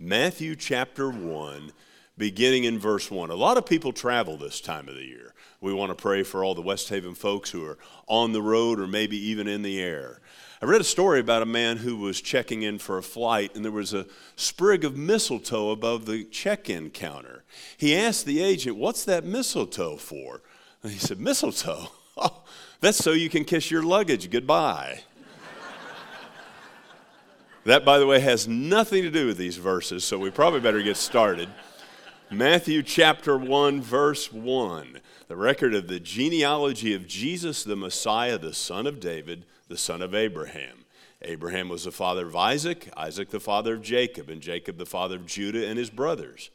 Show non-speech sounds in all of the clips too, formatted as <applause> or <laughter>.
Matthew chapter 1, beginning in verse 1. A lot of people travel this time of the year. We want to pray for all the West Haven folks who are on the road or maybe even in the air. I read a story about a man who was checking in for a flight, and there was a sprig of mistletoe above the check in counter. He asked the agent, What's that mistletoe for? And he said, Mistletoe? <laughs> Oh, that's so you can kiss your luggage goodbye. That, by the way, has nothing to do with these verses, so we probably better get started. Matthew chapter 1, verse 1 the record of the genealogy of Jesus, the Messiah, the son of David, the son of Abraham. Abraham was the father of Isaac, Isaac the father of Jacob, and Jacob the father of Judah and his brothers.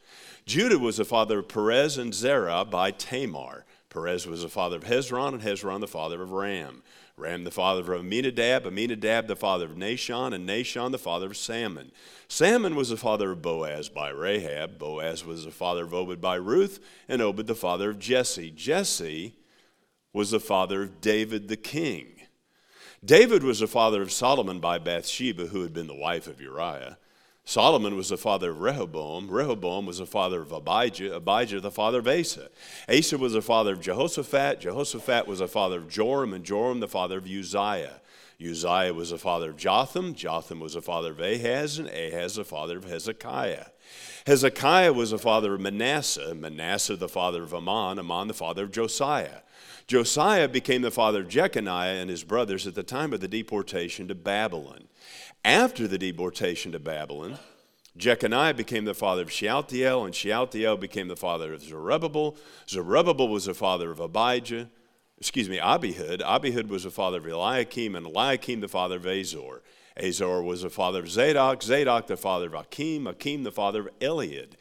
Judah was the father of Perez and Zerah by Tamar. Perez was the father of Hezron, and Hezron the father of Ram. Ram the father of Amminadab, Amminadab the father of Nahshon, and Nahshon the father of Salmon. Salmon was the father of Boaz by Rahab. Boaz was the father of Obed by Ruth, and Obed the father of Jesse. Jesse was the father of David the king. David was the father of Solomon by Bathsheba, who had been the wife of Uriah. Solomon was the father of Rehoboam. Rehoboam was the father of Abijah. Abijah, the father of Asa. Asa was the father of Jehoshaphat. Jehoshaphat was the father of Joram, and Joram the father of Uzziah. Uzziah was the father of Jotham. Jotham was the father of Ahaz, and Ahaz the father of Hezekiah. Hezekiah was the father of Manasseh. Manasseh the father of Amon. Amon the father of Josiah. Josiah became the father of Jeconiah and his brothers at the time of the deportation to Babylon. After the deportation to Babylon, Jeconiah became the father of Shealtiel, and Shealtiel became the father of Zerubbabel. Zerubbabel was the father of Abijah, excuse me, Abihud. Abihud was the father of Eliakim, and Eliakim the father of Azor. Azor was the father of Zadok, Zadok the father of Akim, Akim the father of Eliud.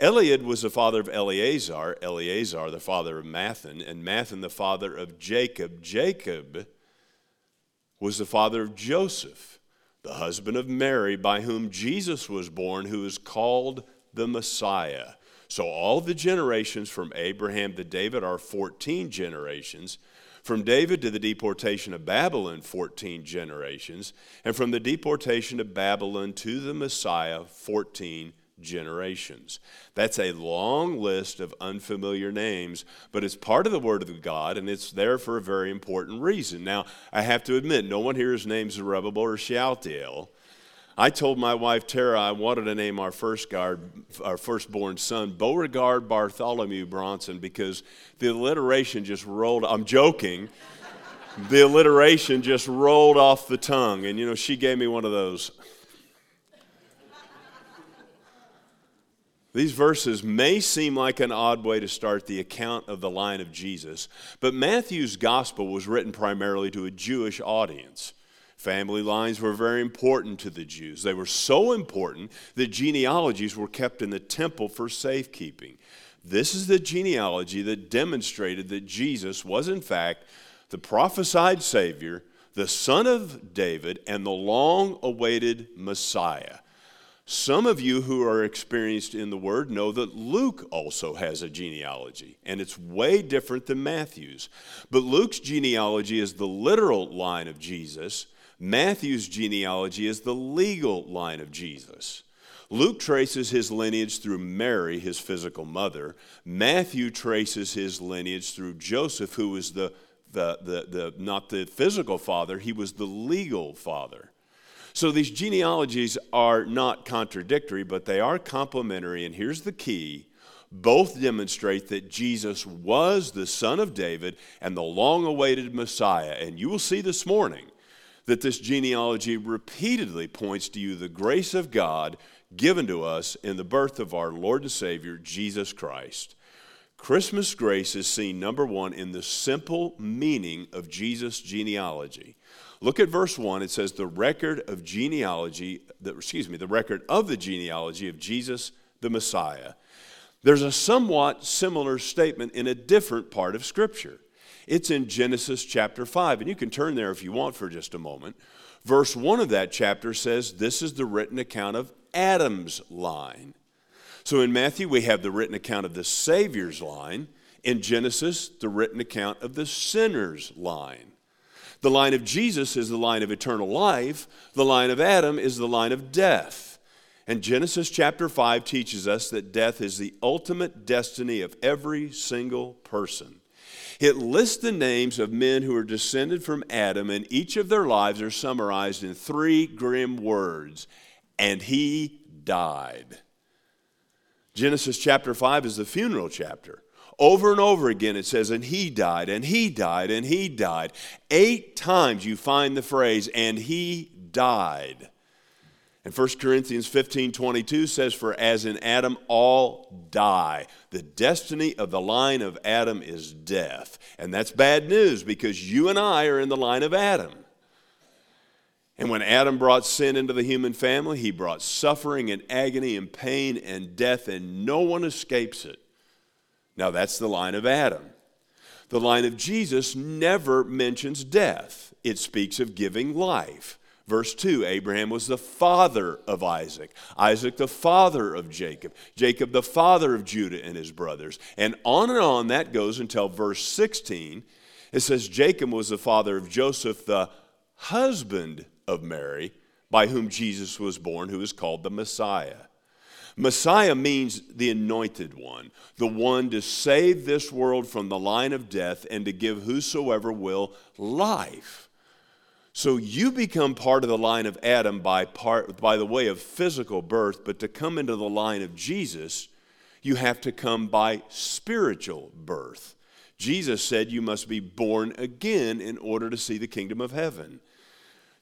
Eliud was the father of Eleazar, Eleazar the father of Matthan, and Matthan the father of Jacob. Jacob was the father of Joseph the husband of Mary, by whom Jesus was born, who is called the Messiah. So all the generations from Abraham to David are 14 generations. From David to the deportation of Babylon, 14 generations. And from the deportation of Babylon to the Messiah, 14 generations. That's a long list of unfamiliar names, but it's part of the Word of God, and it's there for a very important reason. Now, I have to admit, no one here is named Zerubbabel or Shealtiel. I told my wife Tara I wanted to name our first guard, our firstborn son Beauregard Bartholomew Bronson because the alliteration just rolled. I'm joking. the alliteration just rolled off the tongue, and you know she gave me one of those. These verses may seem like an odd way to start the account of the line of Jesus, but Matthew's gospel was written primarily to a Jewish audience. Family lines were very important to the Jews. They were so important that genealogies were kept in the temple for safekeeping. This is the genealogy that demonstrated that Jesus was, in fact, the prophesied Savior, the son of David, and the long awaited Messiah. Some of you who are experienced in the Word know that Luke also has a genealogy, and it's way different than Matthew's. But Luke's genealogy is the literal line of Jesus, Matthew's genealogy is the legal line of Jesus. Luke traces his lineage through Mary, his physical mother. Matthew traces his lineage through Joseph, who was the, the, the, the not the physical father, he was the legal father. So these genealogies are not contradictory, but they are complementary. And here's the key both demonstrate that Jesus was the son of David and the long awaited Messiah. And you will see this morning that this genealogy repeatedly points to you the grace of God given to us in the birth of our Lord and Savior, Jesus Christ. Christmas grace is seen, number one, in the simple meaning of Jesus' genealogy. Look at verse 1. It says, The record of genealogy, the, excuse me, the record of the genealogy of Jesus the Messiah. There's a somewhat similar statement in a different part of Scripture. It's in Genesis chapter 5, and you can turn there if you want for just a moment. Verse 1 of that chapter says, This is the written account of Adam's line. So in Matthew, we have the written account of the Savior's line. In Genesis, the written account of the sinner's line. The line of Jesus is the line of eternal life, the line of Adam is the line of death. And Genesis chapter 5 teaches us that death is the ultimate destiny of every single person. It lists the names of men who are descended from Adam, and each of their lives are summarized in three grim words and he died. Genesis chapter 5 is the funeral chapter. Over and over again it says, and he died, and he died, and he died. Eight times you find the phrase, and he died. And 1 Corinthians 15 22 says, For as in Adam all die, the destiny of the line of Adam is death. And that's bad news because you and I are in the line of Adam. And when Adam brought sin into the human family, he brought suffering and agony and pain and death, and no one escapes it. Now, that's the line of Adam. The line of Jesus never mentions death, it speaks of giving life. Verse 2 Abraham was the father of Isaac, Isaac the father of Jacob, Jacob the father of Judah and his brothers. And on and on that goes until verse 16. It says Jacob was the father of Joseph, the husband of Mary, by whom Jesus was born, who is called the Messiah. Messiah means the anointed one, the one to save this world from the line of death and to give whosoever will life. So you become part of the line of Adam by, part, by the way of physical birth, but to come into the line of Jesus, you have to come by spiritual birth. Jesus said you must be born again in order to see the kingdom of heaven.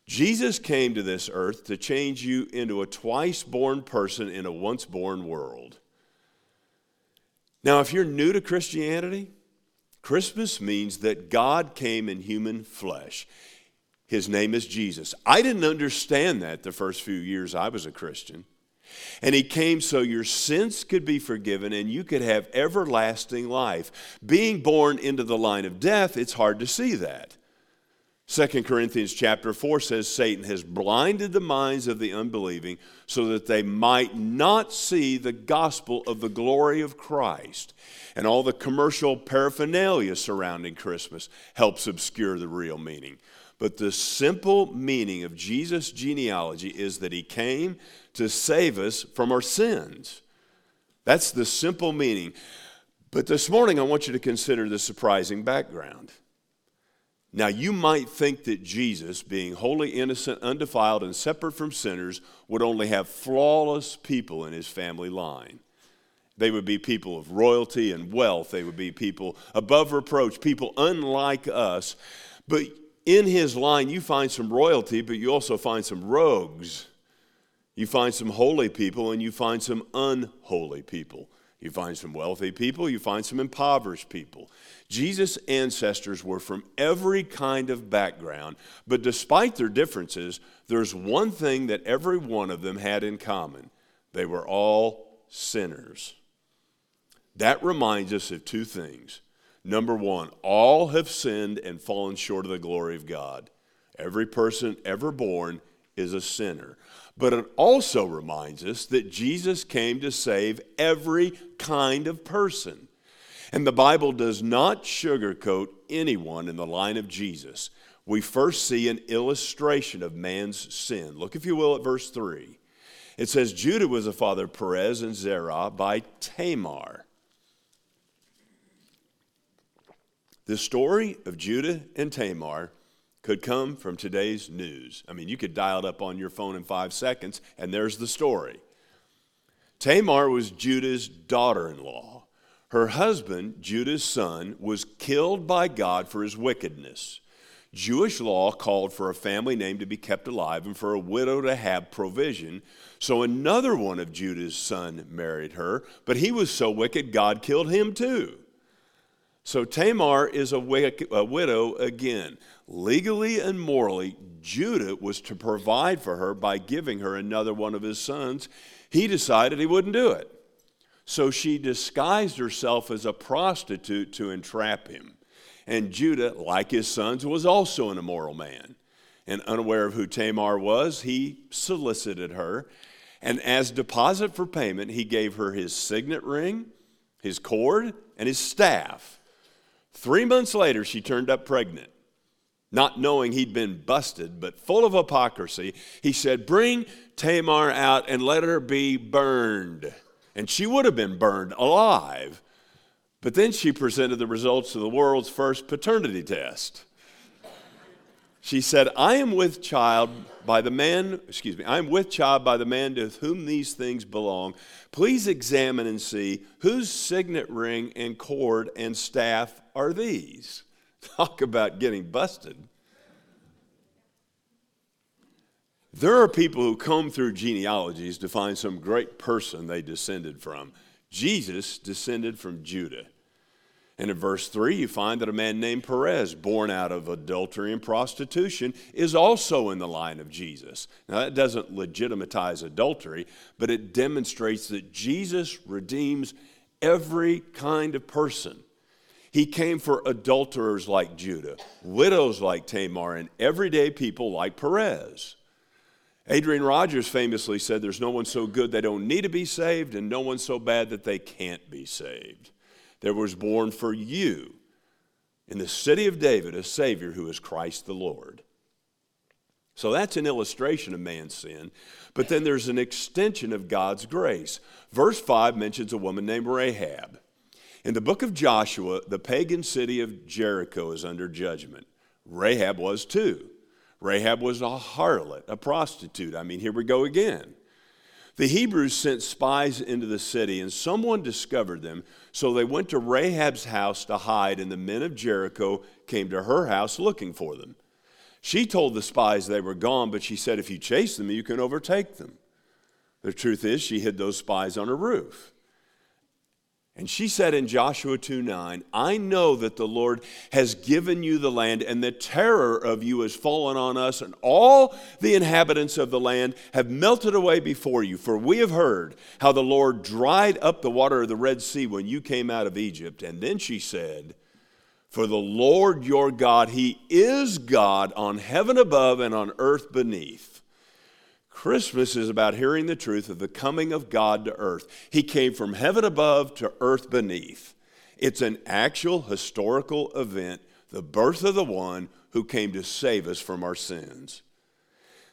Jesus came to this earth to change you into a twice born person in a once born world. Now, if you're new to Christianity, Christmas means that God came in human flesh. His name is Jesus. I didn't understand that the first few years I was a Christian. And he came so your sins could be forgiven and you could have everlasting life. Being born into the line of death, it's hard to see that. 2 Corinthians chapter 4 says Satan has blinded the minds of the unbelieving so that they might not see the gospel of the glory of Christ. And all the commercial paraphernalia surrounding Christmas helps obscure the real meaning. But the simple meaning of Jesus' genealogy is that he came to save us from our sins. That's the simple meaning. But this morning, I want you to consider the surprising background. Now, you might think that Jesus, being wholly innocent, undefiled, and separate from sinners, would only have flawless people in his family line. They would be people of royalty and wealth. They would be people above reproach, people unlike us. But in his line, you find some royalty, but you also find some rogues. You find some holy people and you find some unholy people. You find some wealthy people, you find some impoverished people. Jesus' ancestors were from every kind of background, but despite their differences, there's one thing that every one of them had in common they were all sinners. That reminds us of two things. Number one, all have sinned and fallen short of the glory of God. Every person ever born is a sinner. But it also reminds us that Jesus came to save every kind of person. And the Bible does not sugarcoat anyone in the line of Jesus. We first see an illustration of man's sin. Look, if you will, at verse 3. It says, Judah was the father of Perez and Zerah by Tamar. The story of Judah and Tamar could come from today's news. I mean, you could dial it up on your phone in five seconds, and there's the story. Tamar was Judah's daughter in law. Her husband, Judah's son, was killed by God for his wickedness. Jewish law called for a family name to be kept alive and for a widow to have provision. So another one of Judah's son married her, but he was so wicked God killed him too. So Tamar is a, widow again. Legally and morally, Judah was to provide for her by giving her another one of his sons. He decided he wouldn't do it. So she disguised herself as a prostitute to entrap him. And Judah, like his sons, was also an immoral man. And unaware of who Tamar was, he solicited her. And as deposit for payment, he gave her his signet ring, his cord, and his staff. Three months later, she turned up pregnant. not knowing he'd been busted, but full of hypocrisy, he said, Bring Tamar out and let her be burned. And she would have been burned alive. But then she presented the results of the world's first paternity test. She said, I am with child by the man, excuse me, I am with child by the man to whom these things belong. Please examine and see whose signet ring and cord and staff are these. <laughs> Talk about getting busted. There are people who comb through genealogies to find some great person they descended from. Jesus descended from Judah. And in verse 3, you find that a man named Perez, born out of adultery and prostitution, is also in the line of Jesus. Now, that doesn't legitimize adultery, but it demonstrates that Jesus redeems every kind of person. He came for adulterers like Judah, widows like Tamar, and everyday people like Perez. Adrian Rogers famously said, There's no one so good they don't need to be saved, and no one so bad that they can't be saved. There was born for you in the city of David a Savior who is Christ the Lord. So that's an illustration of man's sin. But then there's an extension of God's grace. Verse 5 mentions a woman named Rahab. In the book of Joshua, the pagan city of Jericho is under judgment. Rahab was too. Rahab was a harlot, a prostitute. I mean, here we go again. The Hebrews sent spies into the city, and someone discovered them. So they went to Rahab's house to hide, and the men of Jericho came to her house looking for them. She told the spies they were gone, but she said, If you chase them, you can overtake them. The truth is, she hid those spies on her roof. And she said in Joshua 2 9, I know that the Lord has given you the land, and the terror of you has fallen on us, and all the inhabitants of the land have melted away before you. For we have heard how the Lord dried up the water of the Red Sea when you came out of Egypt. And then she said, For the Lord your God, He is God on heaven above and on earth beneath. Christmas is about hearing the truth of the coming of God to earth. He came from heaven above to earth beneath. It's an actual historical event, the birth of the one who came to save us from our sins.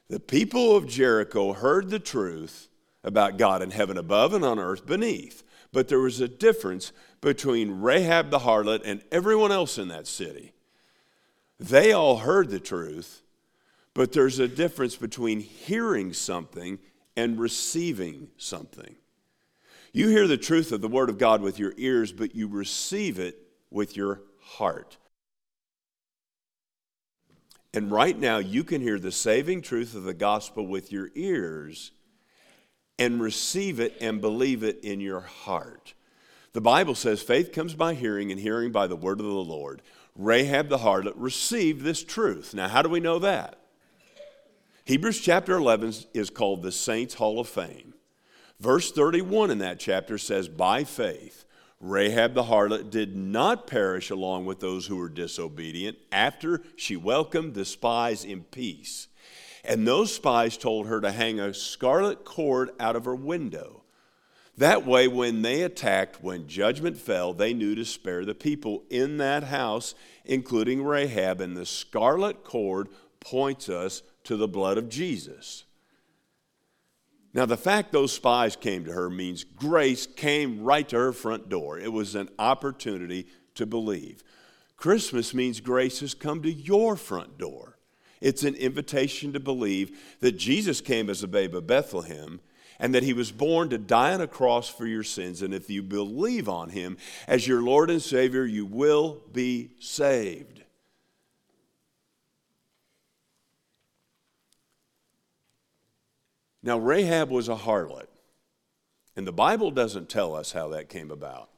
The people of Jericho heard the truth about God in heaven above and on earth beneath. But there was a difference between Rahab the harlot and everyone else in that city. They all heard the truth, but there's a difference between hearing something and receiving something. You hear the truth of the Word of God with your ears, but you receive it with your heart. And right now, you can hear the saving truth of the gospel with your ears and receive it and believe it in your heart. The Bible says faith comes by hearing, and hearing by the word of the Lord. Rahab the harlot received this truth. Now, how do we know that? Hebrews chapter 11 is called the Saints' Hall of Fame. Verse 31 in that chapter says, By faith, Rahab the harlot did not perish along with those who were disobedient after she welcomed the spies in peace. And those spies told her to hang a scarlet cord out of her window. That way, when they attacked, when judgment fell, they knew to spare the people in that house, including Rahab. And the scarlet cord points us to the blood of Jesus. Now, the fact those spies came to her means grace came right to her front door. It was an opportunity to believe. Christmas means grace has come to your front door. It's an invitation to believe that Jesus came as a babe of Bethlehem and that he was born to die on a cross for your sins. And if you believe on him as your Lord and Savior, you will be saved. Now, Rahab was a harlot, and the Bible doesn't tell us how that came about.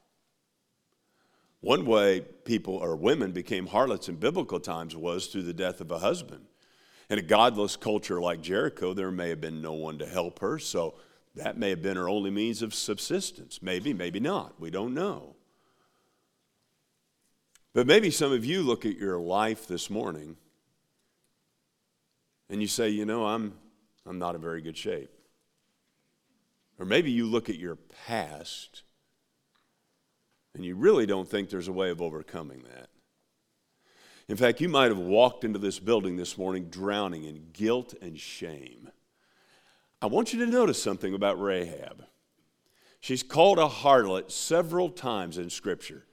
One way people or women became harlots in biblical times was through the death of a husband. In a godless culture like Jericho, there may have been no one to help her, so that may have been her only means of subsistence. Maybe, maybe not. We don't know. But maybe some of you look at your life this morning and you say, you know, I'm, I'm not in very good shape. Or maybe you look at your past and you really don't think there's a way of overcoming that. In fact, you might have walked into this building this morning drowning in guilt and shame. I want you to notice something about Rahab. She's called a harlot several times in Scripture.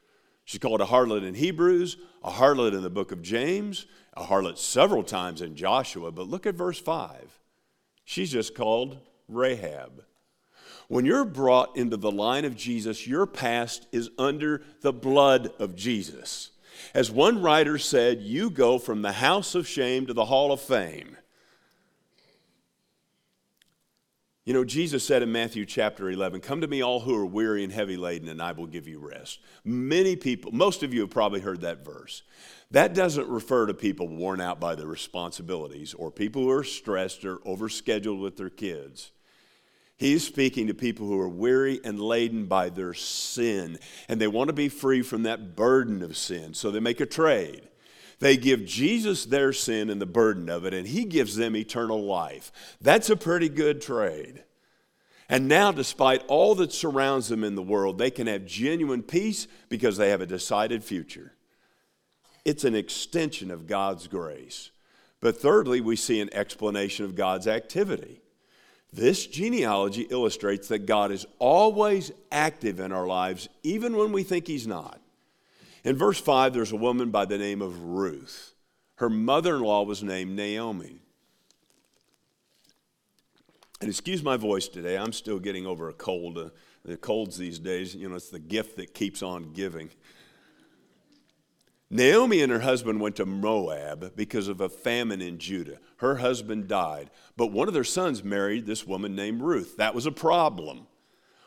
She's called a harlot in Hebrews, a harlot in the book of James, a harlot several times in Joshua. But look at verse 5. She's just called Rahab. When you're brought into the line of Jesus, your past is under the blood of Jesus. As one writer said, you go from the house of shame to the hall of fame. You know, Jesus said in Matthew chapter 11, Come to me, all who are weary and heavy laden, and I will give you rest. Many people, most of you have probably heard that verse. That doesn't refer to people worn out by their responsibilities or people who are stressed or overscheduled with their kids. He's speaking to people who are weary and laden by their sin, and they want to be free from that burden of sin, so they make a trade. They give Jesus their sin and the burden of it, and He gives them eternal life. That's a pretty good trade. And now, despite all that surrounds them in the world, they can have genuine peace because they have a decided future. It's an extension of God's grace. But thirdly, we see an explanation of God's activity. This genealogy illustrates that God is always active in our lives, even when we think He's not. In verse 5, there's a woman by the name of Ruth. Her mother in law was named Naomi. And excuse my voice today, I'm still getting over a cold. Uh, the colds these days, you know, it's the gift that keeps on giving. Naomi and her husband went to Moab because of a famine in Judah. Her husband died, but one of their sons married this woman named Ruth. That was a problem.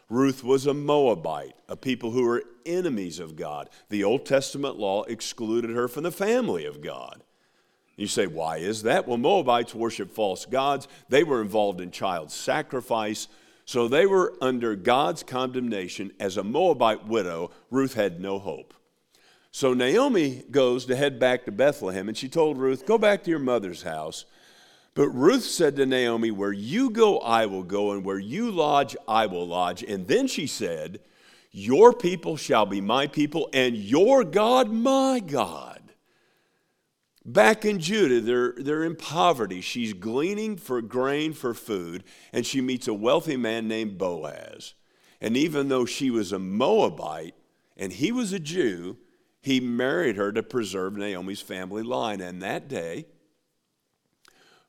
Ruth was a Moabite, a people who were enemies of God. The Old Testament law excluded her from the family of God. You say, why is that? Well, Moabites worship false gods. They were involved in child sacrifice. So they were under God's condemnation. As a Moabite widow, Ruth had no hope. So Naomi goes to head back to Bethlehem, and she told Ruth, Go back to your mother's house but Ruth said to Naomi, Where you go, I will go, and where you lodge, I will lodge. And then she said, Your people shall be my people, and your God, my God. Back in Judah, they're, they're in poverty. She's gleaning for grain for food, and she meets a wealthy man named Boaz. And even though she was a Moabite and he was a Jew, he married her to preserve Naomi's family line. And that day,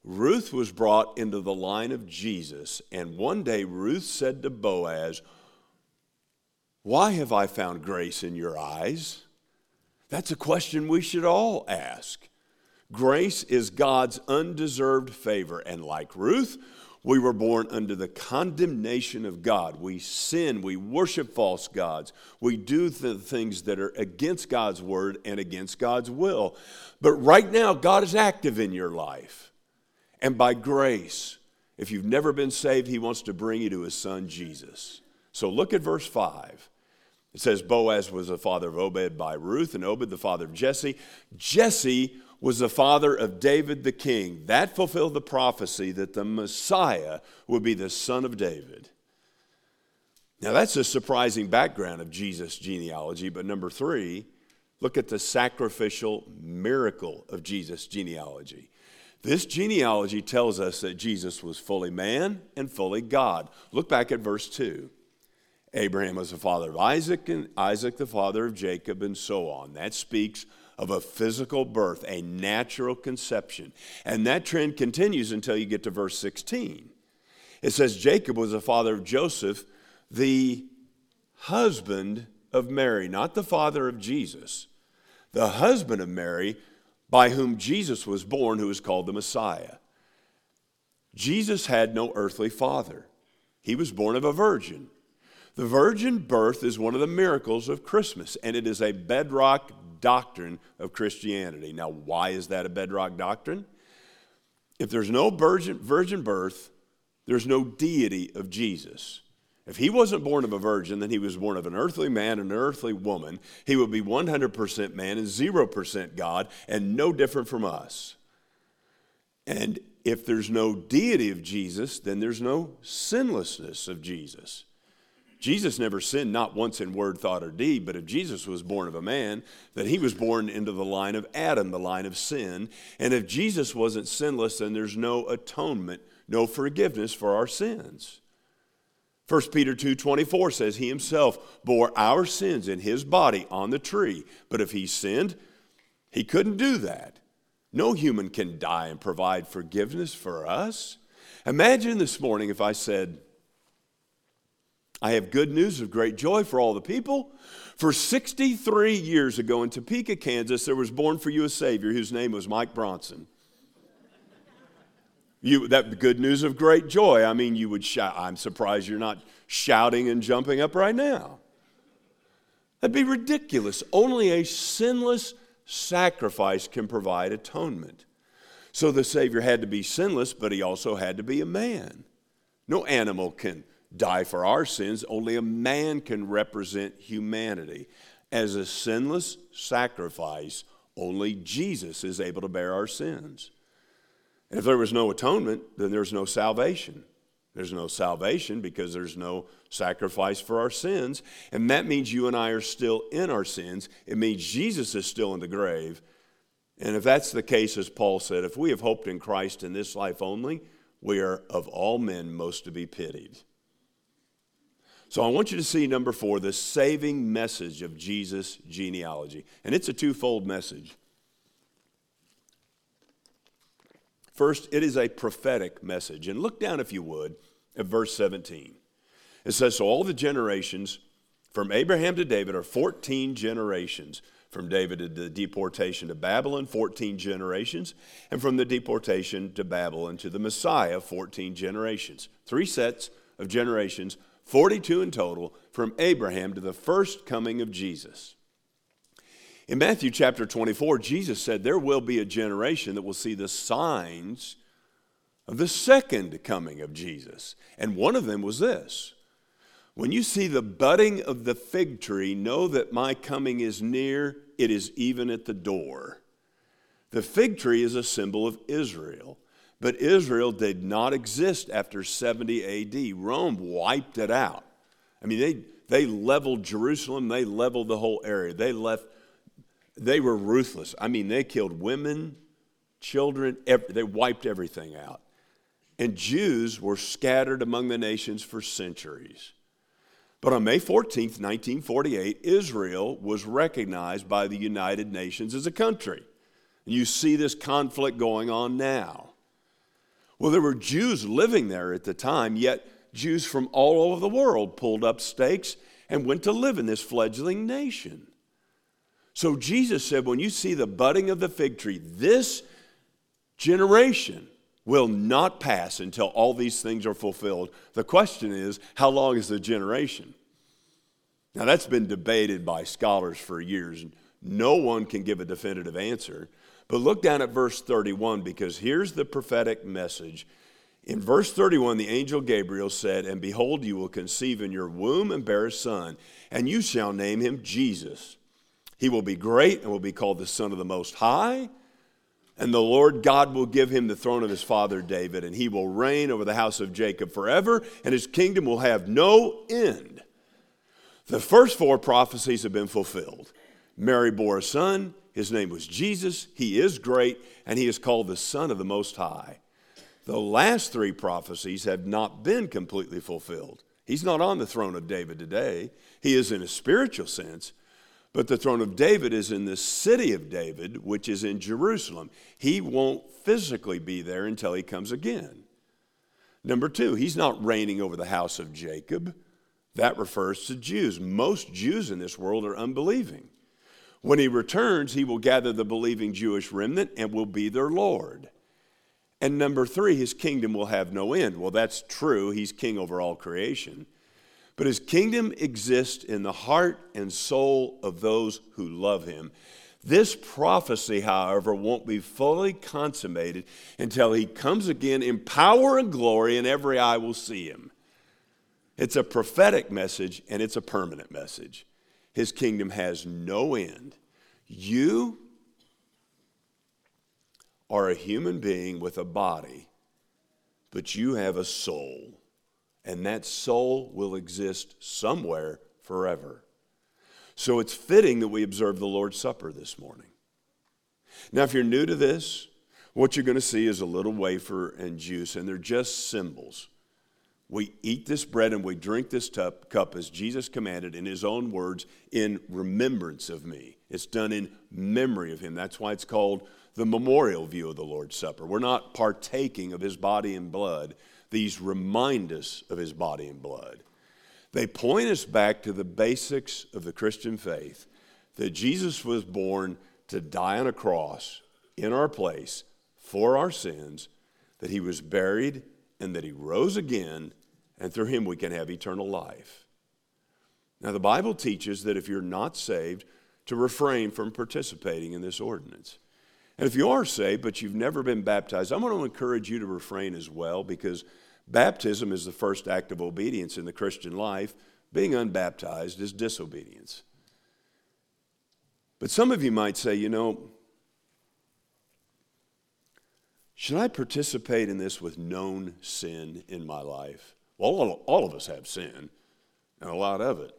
Ruth was brought into the line of Jesus, and one day Ruth said to Boaz, Why have I found grace in your eyes? That's a question we should all ask. Grace is God's undeserved favor, and like Ruth, we were born under the condemnation of God. We sin, we worship false gods, we do the things that are against God's word and against God's will. But right now, God is active in your life. And by grace, if you've never been saved, he wants to bring you to his son Jesus. So look at verse 5. It says Boaz was the father of Obed by Ruth, and Obed the father of Jesse. Jesse was the father of David the king. That fulfilled the prophecy that the Messiah would be the son of David. Now, that's a surprising background of Jesus' genealogy, but number three, look at the sacrificial miracle of Jesus' genealogy. This genealogy tells us that Jesus was fully man and fully God. Look back at verse 2. Abraham was the father of Isaac, and Isaac the father of Jacob, and so on. That speaks of a physical birth, a natural conception. And that trend continues until you get to verse 16. It says Jacob was the father of Joseph, the husband of Mary, not the father of Jesus. The husband of Mary by whom Jesus was born, who is called the Messiah. Jesus had no earthly father, he was born of a virgin. The virgin birth is one of the miracles of Christmas, and it is a bedrock doctrine of Christianity. Now, why is that a bedrock doctrine? If there's no virgin, virgin birth, there's no deity of Jesus. If he wasn't born of a virgin, then he was born of an earthly man and an earthly woman. He would be 100% man and 0% God, and no different from us. And if there's no deity of Jesus, then there's no sinlessness of Jesus. Jesus never sinned, not once in word, thought, or deed, but if Jesus was born of a man, then he was born into the line of Adam, the line of sin. And if Jesus wasn't sinless, then there's no atonement, no forgiveness for our sins. 1 Peter 2:24 says he himself bore our sins in his body on the tree. But if he sinned, he couldn't do that. No human can die and provide forgiveness for us. Imagine this morning if I said, I have good news of great joy for all the people. For 63 years ago in Topeka, Kansas, there was born for you a Savior whose name was Mike Bronson. You, that good news of great joy. I mean, you would shout. I'm surprised you're not shouting and jumping up right now. That'd be ridiculous. Only a sinless sacrifice can provide atonement. So the Savior had to be sinless, but he also had to be a man. No animal can die for our sins, only a man can represent humanity. As a sinless sacrifice, only Jesus is able to bear our sins. And if there was no atonement, then there's no salvation. There's no salvation because there's no sacrifice for our sins. And that means you and I are still in our sins. It means Jesus is still in the grave. And if that's the case, as Paul said, if we have hoped in Christ in this life only, we are of all men most to be pitied. So I want you to see number four, the saving message of Jesus' genealogy. And it's a twofold message. First, it is a prophetic message. And look down, if you would, at verse 17. It says, So all the generations from Abraham to David are 14 generations. From David to the deportation to Babylon, 14 generations. And from the deportation to Babylon to the Messiah, 14 generations. Three sets of generations 42 in total, from Abraham to the first coming of Jesus. In Matthew chapter 24, Jesus said, There will be a generation that will see the signs of the second coming of Jesus. And one of them was this When you see the budding of the fig tree, know that my coming is near, it is even at the door. The fig tree is a symbol of Israel. But Israel did not exist after 70 AD. Rome wiped it out. I mean, they, they leveled Jerusalem, they leveled the whole area. They left, they were ruthless. I mean, they killed women, children, every, they wiped everything out. And Jews were scattered among the nations for centuries. But on May 14th, 1948, Israel was recognized by the United Nations as a country. And you see this conflict going on now. Well, there were Jews living there at the time, yet Jews from all over the world pulled up stakes and went to live in this fledgling nation. So Jesus said, when you see the budding of the fig tree, this generation will not pass until all these things are fulfilled. The question is, how long is the generation? Now, that's been debated by scholars for years. No one can give a definitive answer. But look down at verse 31 because here's the prophetic message. In verse 31, the angel Gabriel said, And behold, you will conceive in your womb and bear a son, and you shall name him Jesus. He will be great and will be called the Son of the Most High. And the Lord God will give him the throne of his father David, and he will reign over the house of Jacob forever, and his kingdom will have no end. The first four prophecies have been fulfilled. Mary bore a son, his name was Jesus. He is great, and he is called the Son of the Most High. The last three prophecies have not been completely fulfilled. He's not on the throne of David today. He is in a spiritual sense, but the throne of David is in the city of David, which is in Jerusalem. He won't physically be there until he comes again. Number two, he's not reigning over the house of Jacob. That refers to Jews. Most Jews in this world are unbelieving. When he returns, he will gather the believing Jewish remnant and will be their Lord. And number three, his kingdom will have no end. Well, that's true. He's king over all creation. But his kingdom exists in the heart and soul of those who love him. This prophecy, however, won't be fully consummated until he comes again in power and glory, and every eye will see him. It's a prophetic message, and it's a permanent message. His kingdom has no end. You are a human being with a body, but you have a soul, and that soul will exist somewhere forever. So it's fitting that we observe the Lord's Supper this morning. Now, if you're new to this, what you're going to see is a little wafer and juice, and they're just symbols. We eat this bread and we drink this cup as Jesus commanded in his own words, in remembrance of me. It's done in memory of him. That's why it's called the memorial view of the Lord's Supper. We're not partaking of his body and blood, these remind us of his body and blood. They point us back to the basics of the Christian faith that Jesus was born to die on a cross in our place for our sins, that he was buried, and that he rose again, and through him we can have eternal life. Now, the Bible teaches that if you're not saved, to refrain from participating in this ordinance. And if you are saved, but you've never been baptized, I'm going to encourage you to refrain as well because baptism is the first act of obedience in the Christian life. Being unbaptized is disobedience. But some of you might say, you know, should I participate in this with known sin in my life? Well, all, all of us have sin, and a lot of it.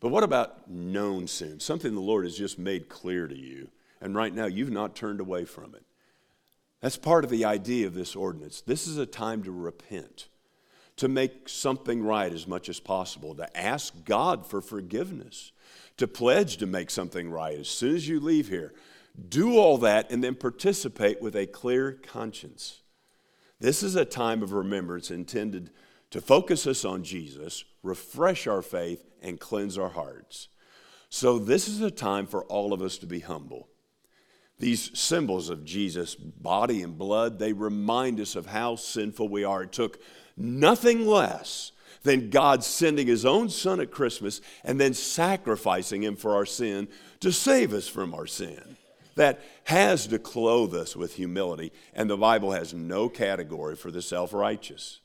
But what about known sin? Something the Lord has just made clear to you and right now you've not turned away from it. That's part of the idea of this ordinance. This is a time to repent, to make something right as much as possible, to ask God for forgiveness, to pledge to make something right as soon as you leave here. Do all that and then participate with a clear conscience. This is a time of remembrance intended to focus us on Jesus, refresh our faith, and cleanse our hearts. So, this is a time for all of us to be humble. These symbols of Jesus' body and blood, they remind us of how sinful we are. It took nothing less than God sending his own son at Christmas and then sacrificing him for our sin to save us from our sin. That has to clothe us with humility, and the Bible has no category for the self righteous.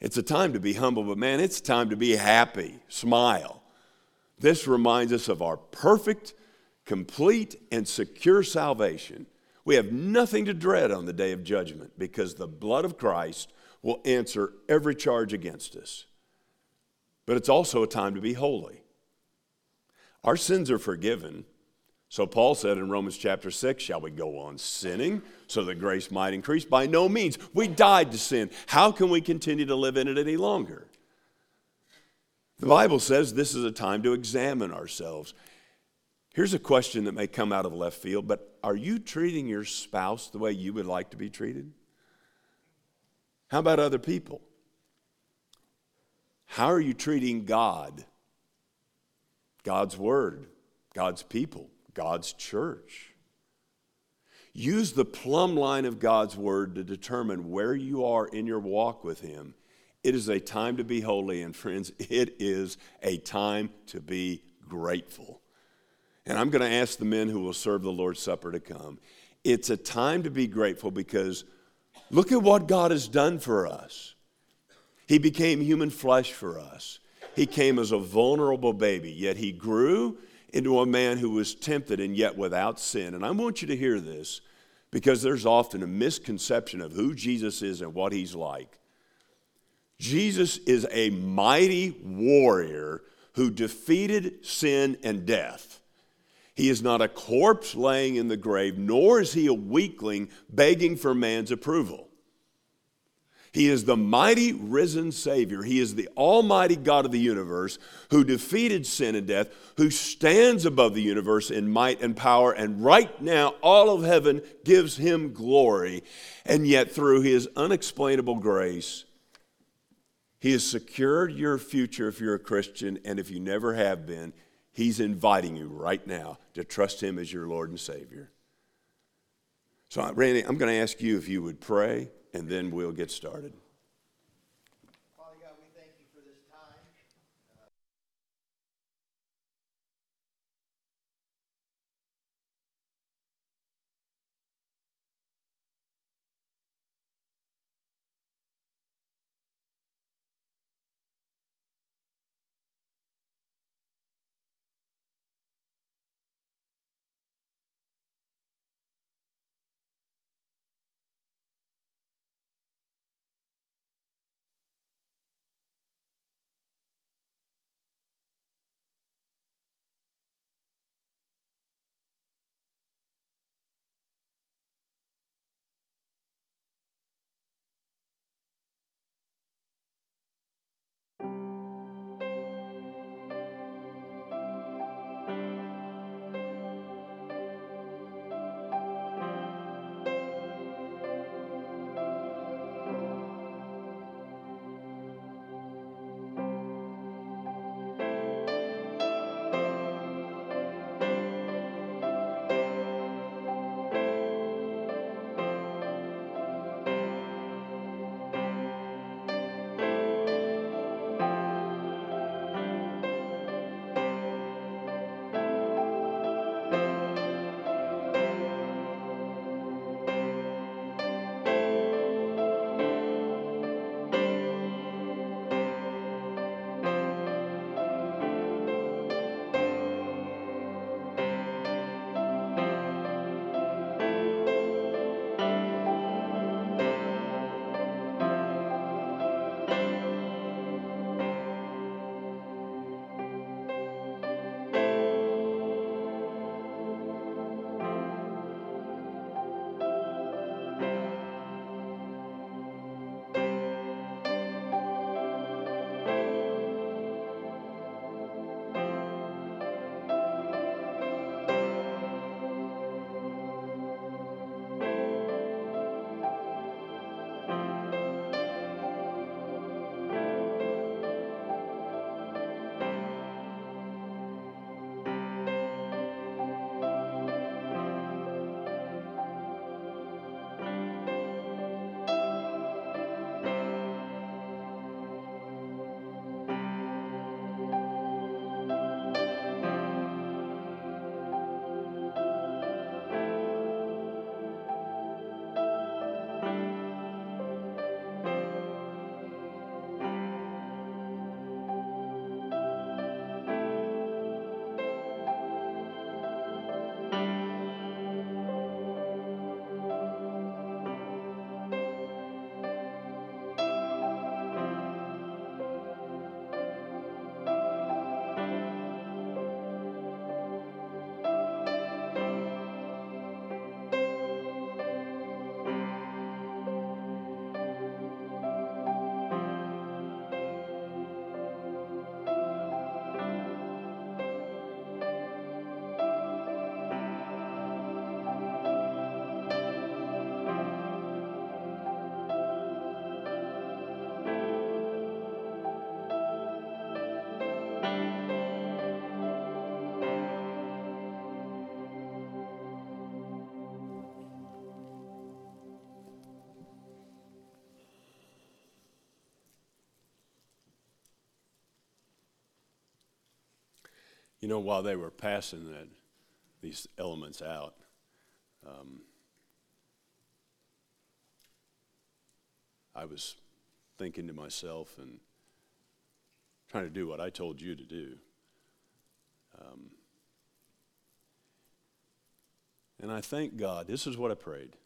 It's a time to be humble, but man, it's time to be happy, smile. This reminds us of our perfect complete and secure salvation, we have nothing to dread on the day of judgment because the blood of Christ will answer every charge against us. But it's also a time to be holy. Our sins are forgiven. So Paul said in Romans chapter 6, Shall we go on sinning so that grace might increase? By no means. We died to sin. How can we continue to live in it any longer? The Bible says this is a time to examine ourselves. Here's a question that may come out of left field, but are you treating your spouse the way you would like to be treated? How about other people? How are you treating God, God's Word, God's people, God's church? Use the plumb line of God's Word to determine where you are in your walk with Him. It is a time to be holy, and friends, it is a time to be grateful. And I'm going to ask the men who will serve the Lord's Supper to come. It's a time to be grateful because look at what God has done for us. He became human flesh for us. He came as a vulnerable baby, yet he grew into a man who was tempted and yet without sin. And I want you to hear this because there's often a misconception of who Jesus is and what he's like. Jesus is a mighty warrior who defeated sin and death. He is not a corpse laying in the grave, nor is he a weakling begging for man's approval. He is the mighty risen Savior. He is the Almighty God of the universe who defeated sin and death, who stands above the universe in might and power. And right now, all of heaven gives him glory. And yet, through his unexplainable grace, he has secured your future if you're a Christian, and if you never have been, He's inviting you right now to trust Him as your Lord and Savior. So, Randy, I'm going to ask you if you would pray, and then we'll get started. You know, while they were passing that, these elements out, um, I was thinking to myself and trying to do what I told you to do. Um, and I thank God, this is what I prayed.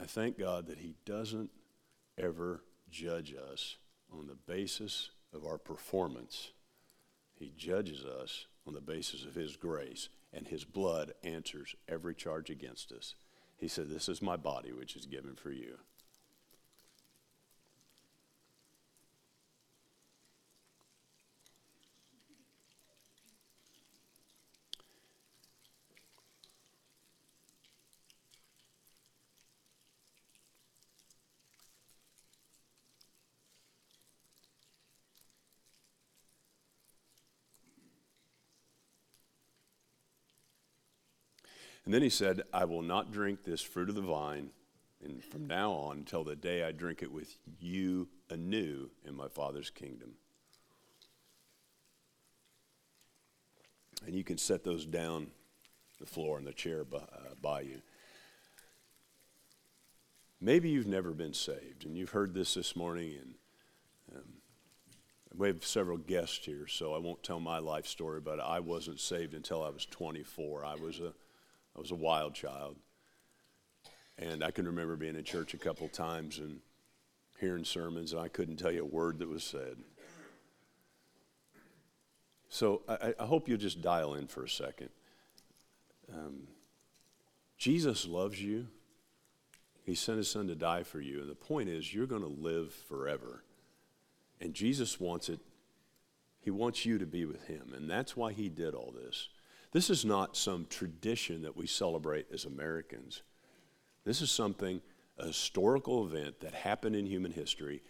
I thank God that He doesn't ever judge us on the basis of our performance. He judges us on the basis of His grace, and His blood answers every charge against us. He said, This is my body, which is given for you. And then he said, I will not drink this fruit of the vine and from now on until the day I drink it with you anew in my Father's kingdom. And you can set those down the floor and the chair by, uh, by you. Maybe you've never been saved, and you've heard this this morning, and um, we have several guests here, so I won't tell my life story, but I wasn't saved until I was 24. I was a I was a wild child. And I can remember being in church a couple times and hearing sermons, and I couldn't tell you a word that was said. So I, I hope you'll just dial in for a second. Um, Jesus loves you. He sent his son to die for you. And the point is, you're going to live forever. And Jesus wants it, he wants you to be with him. And that's why he did all this. This is not some tradition that we celebrate as Americans. This is something, a historical event that happened in human history.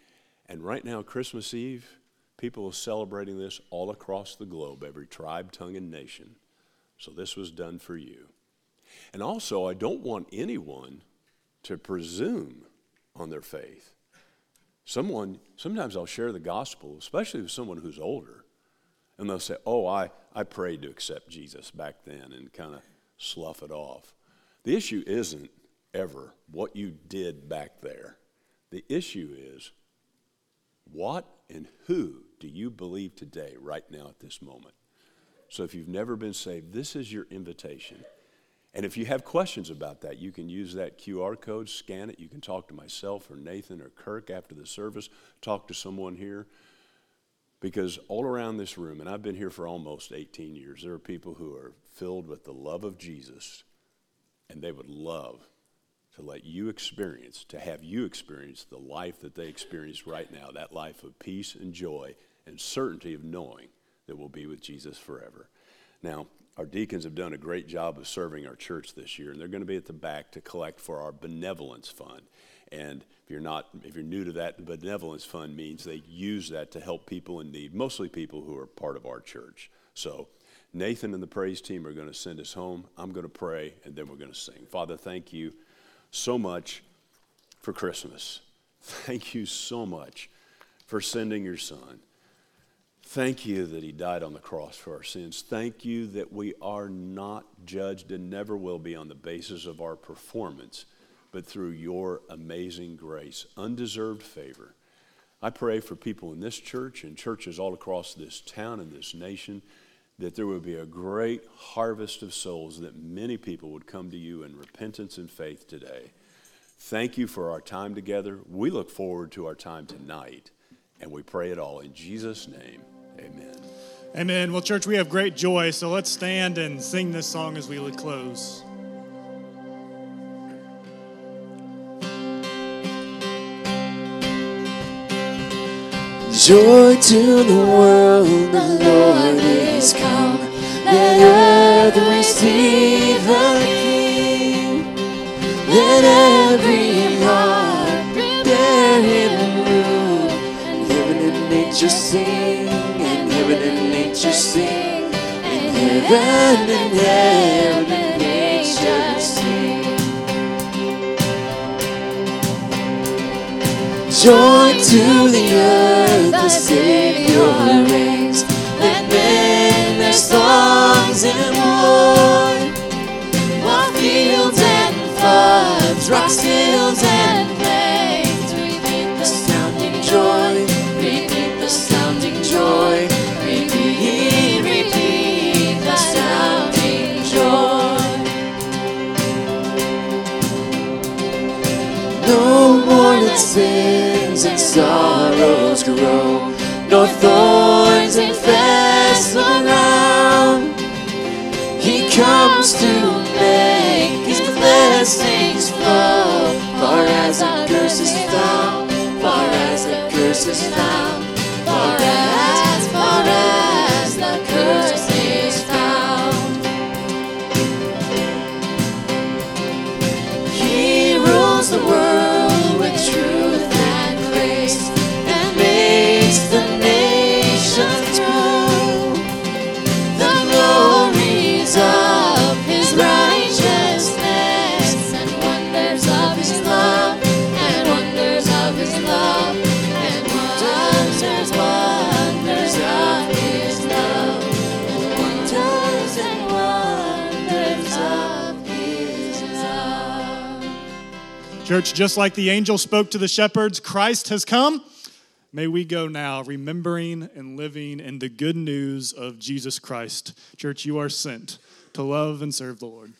And right now, Christmas Eve, people are celebrating this all across the globe, every tribe, tongue, and nation. So this was done for you. And also, I don't want anyone to presume on their faith. Someone, sometimes I'll share the gospel, especially with someone who's older, and they'll say, Oh, I, I prayed to accept Jesus back then and kind of slough it off. The issue isn't ever what you did back there. The issue is what and who do you believe today, right now at this moment? So if you've never been saved, this is your invitation. And if you have questions about that, you can use that QR code, scan it. You can talk to myself or Nathan or Kirk after the service, talk to someone here. Because all around this room, and I've been here for almost 18 years, there are people who are filled with the love of Jesus, and they would love to let you experience, to have you experience the life that they experience right now that life of peace and joy and certainty of knowing that we'll be with Jesus forever. Now, our deacons have done a great job of serving our church this year, and they're going to be at the back to collect for our benevolence fund. And if you're not, if you're new to that, the benevolence fund means they use that to help people in need, mostly people who are part of our church. So Nathan and the praise team are going to send us home. I'm going to pray, and then we're going to sing. Father, thank you so much for Christmas. Thank you so much for sending your son. Thank you that he died on the cross for our sins. Thank you that we are not judged and never will be on the basis of our performance but through your amazing grace, undeserved favor. I pray for people in this church and churches all across this town and this nation that there would be a great harvest of souls, that many people would come to you in repentance and faith today. Thank you for our time together. We look forward to our time tonight, and we pray it all in Jesus' name. Amen. Amen. Well, church, we have great joy, so let's stand and sing this song as we close. Joy to the world, the Lord is come. Let earth receive the King. Let every heart prepare him room. And heaven and nature sing, and heaven and nature sing, and heaven and heaven joy to the earth, the Savior reigns. Let men their songs and war. Sorrows grow, nor thorns infest the ground. He comes to make his blessings flow, far as the curse is found, far as the curse is found, Church, just like the angel spoke to the shepherds, Christ has come. May we go now remembering and living in the good news of Jesus Christ. Church, you are sent to love and serve the Lord.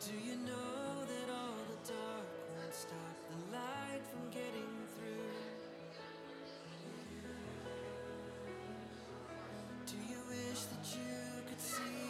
Do you know that all the dark won't stop the light from getting through? Do you wish that you could see?